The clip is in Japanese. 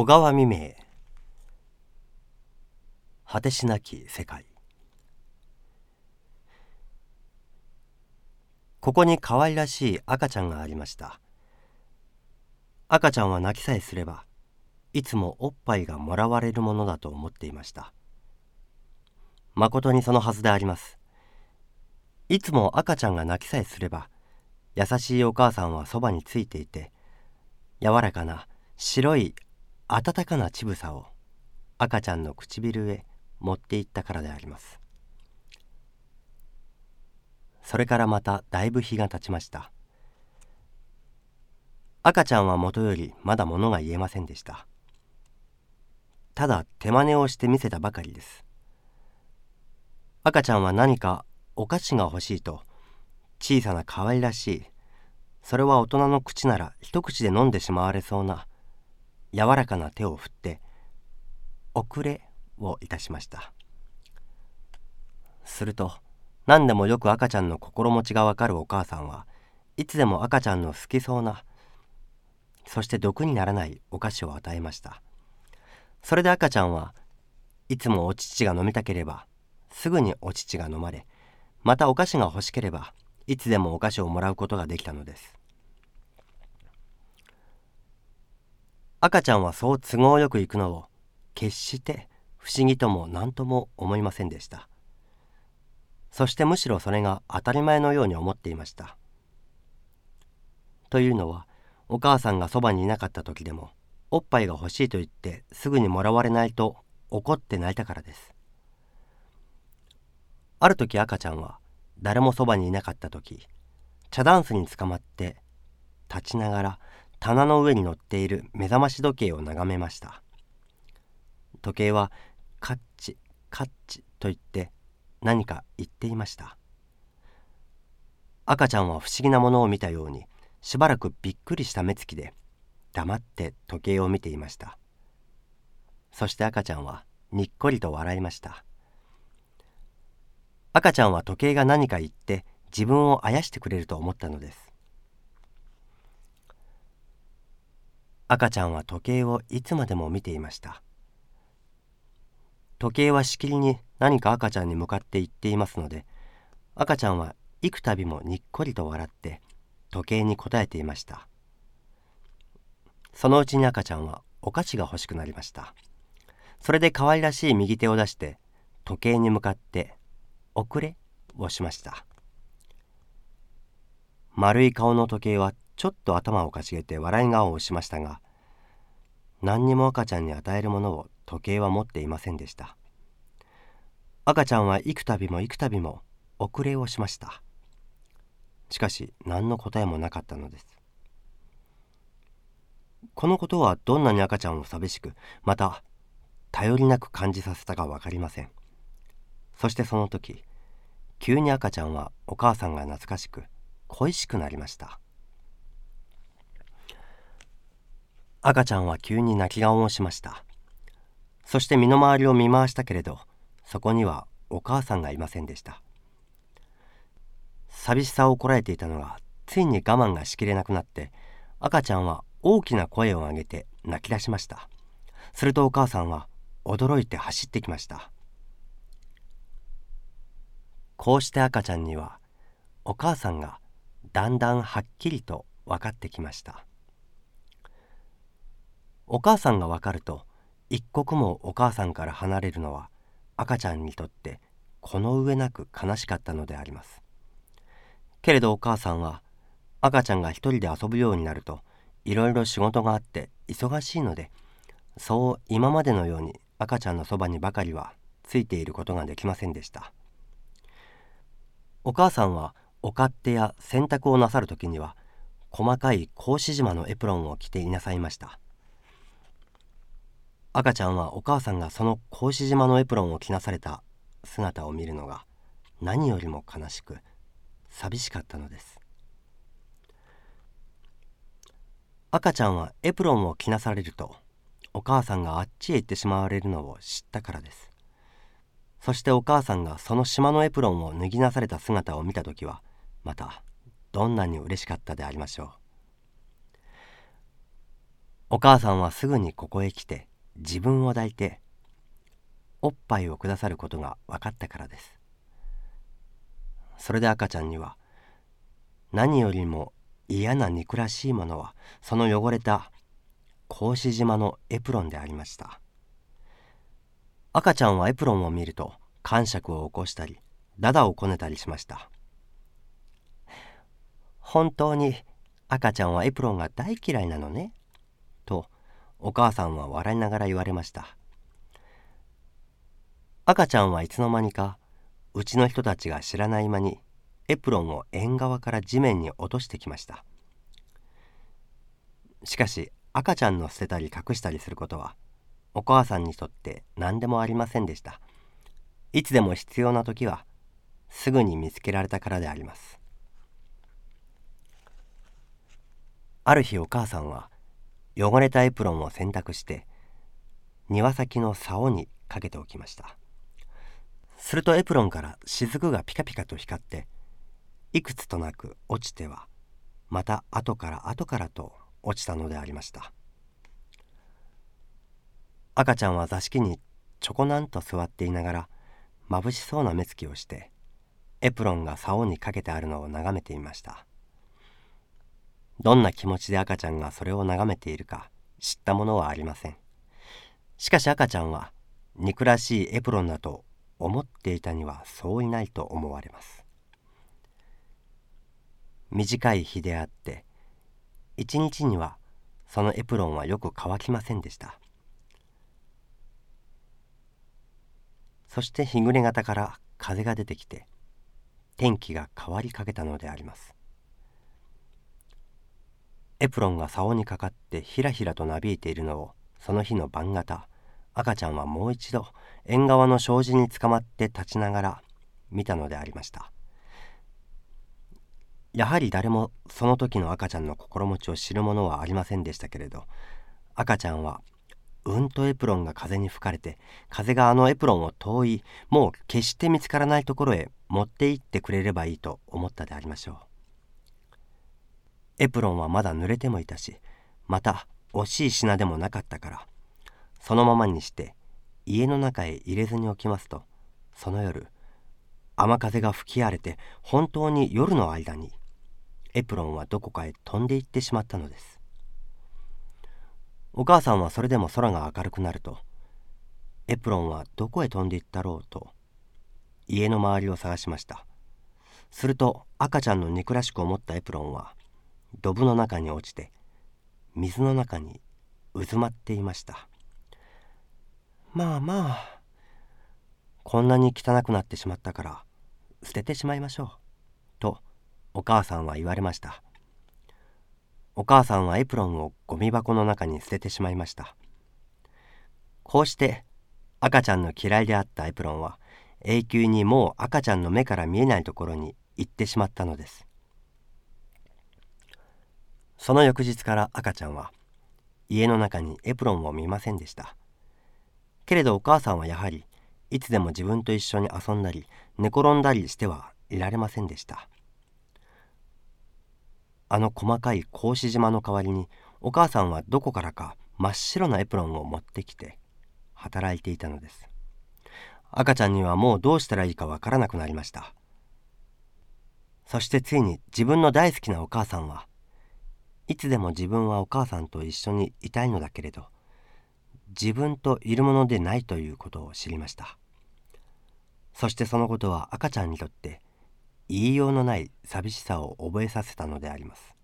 小川未明。果てしなき世界。ここに可愛らしい赤ちゃんがありました。赤ちゃんは泣きさえすればいつもおっぱいがもらわれるものだと思っていました。まことにそのはずであります。いつも赤ちゃんが泣きさえすれば優しいお母さんはそばについていて柔らかな白い温かな乳房を赤ちゃんの唇へ持っていったからであります。それからまただいぶ日が経ちました。赤ちゃんはもとよりまだ物が言えませんでした。ただ手真似をして見せたばかりです。赤ちゃんは何かお菓子が欲しいと小さな可愛らしいそれは大人の口なら一口で飲んでしまわれそうな柔らかな手を振って「遅れ」をいたしました。すると何でもよく赤ちゃんの心持ちがわかるお母さんはいつでも赤ちゃんの好きそうなそして毒にならないお菓子を与えました。それで赤ちゃんはいつもお乳が飲みたければすぐにお乳が飲まれまたお菓子が欲しければいつでもお菓子をもらうことができたのです。赤ちゃんはそう都合よく行くのを決して不思議とも何とも思いませんでした。そしてむしろそれが当たり前のように思っていました。というのはお母さんがそばにいなかった時でもおっぱいが欲しいと言ってすぐにもらわれないと怒って泣いたからです。ある時赤ちゃんは誰もそばにいなかった時茶ダンスにつかまって立ちながら棚の上に乗っている目覚まし時計を眺めました。時計はカッチカッチと言って何か言っていました。赤ちゃんは不思議なものを見たようにしばらくびっくりした目つきで黙って時計を見ていました。そして赤ちゃんはにっこりと笑いました。赤ちゃんは時計が何か言って自分をあやしてくれると思ったのです。赤ちゃんは時計をいつまでも見ていました。時計はしきりに何か赤ちゃんに向かって言っていますので赤ちゃんは幾度もにっこりと笑って時計に答えていました。そのうちに赤ちゃんはお菓子が欲しくなりました。それで可愛らしい右手を出して時計に向かって「遅れ」をしました。丸い顔の時計はちょっと頭をかしげて笑い顔をしましたが何にも赤ちゃんに与えるものを時計は持っていませんでした。赤ちゃんは幾度も幾度も遅れをしました。しかし何の答えもなかったのです。このことはどんなに赤ちゃんを寂しくまた頼りなく感じさせたか分かりません。そしてその時急に赤ちゃんはお母さんが懐かしく恋しくなりました。赤ちゃんは急に泣き顔をしました。そして身の回りを見回したけれどそこにはお母さんがいませんでした。寂しさをこらえていたのがついに我慢がしきれなくなって赤ちゃんは大きな声を上げて泣き出しました。するとお母さんは驚いて走ってきました。こうして赤ちゃんにはお母さんがだんだんはっきりと分かってきました。お母さんが分かると一刻もお母さんから離れるのは赤ちゃんにとってこの上なく悲しかったのであります。けれどお母さんは赤ちゃんが一人で遊ぶようになるといろいろ仕事があって忙しいのでそう今までのように赤ちゃんのそばにばかりはついていることができませんでした。お母さんはお勝手や洗濯をなさる時には細かい格子島のエプロンを着ていなさいました。赤ちゃんはお母さんがその格子島のエプロンを着なされた姿を見るのが何よりも悲しく寂しかったのです。赤ちゃんはエプロンを着なされるとお母さんがあっちへ行ってしまわれるのを知ったからです。そしてお母さんがその島のエプロンを脱ぎなされた姿を見た時はまたどんなに嬉しかったでありましょう。お母さんはすぐにここへ来て自分を抱いておっぱいをくださることが分かったからです。それで赤ちゃんには何よりも嫌な憎らしいものはその汚れた格子島のエプロンでありました。赤ちゃんはエプロンを見ると感触を起こしたりダダをこねたりしました。本当に赤ちゃんはエプロンが大嫌いなのね？お母さんは笑いながら言われました。赤ちゃんはいつの間にかうちの人たちが知らない間にエプロンを縁側から地面に落としてきました。しかし赤ちゃんの捨てたり隠したりすることはお母さんにとって何でもありませんでした。いつでも必要な時はすぐに見つけられたからであります。ある日お母さんは汚れたエプロンを洗濯して庭先の竿にかけておきました。するとエプロンから雫がピカピカと光っていくつとなく落ちてはまた後から後からと落ちたのでありました。赤ちゃんは座敷にちょこなんと座っていながら眩しそうな目つきをしてエプロンが竿にかけてあるのを眺めていました。どんな気持ちで赤ちゃんがそれを眺めているか知ったものはありません。しかし赤ちゃんは憎らしいエプロンだと思っていたにはそういないと思われます。短い日であって一日にはそのエプロンはよく乾きませんでした。そして日暮れ方から風が出てきて天気が変わりかけたのであります。エプロンが竿にかかってひらひらとなびいているのをその日の晩方赤ちゃんはもう一度縁側の障子につかまって立ちながら見たのでありました。やはり誰もその時の赤ちゃんの心持ちを知るものはありませんでしたけれど赤ちゃんはうんとエプロンが風に吹かれて風があのエプロンを遠いもう決して見つからないところへ持って行ってくれればいいと思ったでありましょう。エプロンはまだ濡れてもいたしまた惜しい品でもなかったからそのままにして家の中へ入れずにおきますとその夜雨風が吹き荒れて本当に夜の間にエプロンはどこかへ飛んでいってしまったのです。お母さんはそれでも空が明るくなるとエプロンはどこへ飛んでいったろうと家の周りを探しました。すると赤ちゃんの憎らしく思ったエプロンはドブの中に落ちて水の中に渦まっていました。まあまあこんなに汚くなってしまったから捨ててしまいましょうとお母さんは言われました。お母さんはエプロンをゴミ箱の中に捨ててしまいました。こうして赤ちゃんの嫌いであったエプロンは永久にもう赤ちゃんの目から見えないところに行ってしまったのです。その翌日から赤ちゃんは家の中にエプロンを見ませんでした。けれどお母さんはやはりいつでも自分と一緒に遊んだり寝転んだりしてはいられませんでした。あの細かい格子島の代わりにお母さんはどこからか真っ白なエプロンを持ってきて働いていたのです。赤ちゃんにはもうどうしたらいいかわからなくなりました。そしてついに自分の大好きなお母さんはいつでも自分はお母さんと一緒にいたいのだけれど自分といるものでないということを知りました。そしてそのことは赤ちゃんにとって言いようのない寂しさを覚えさせたのであります。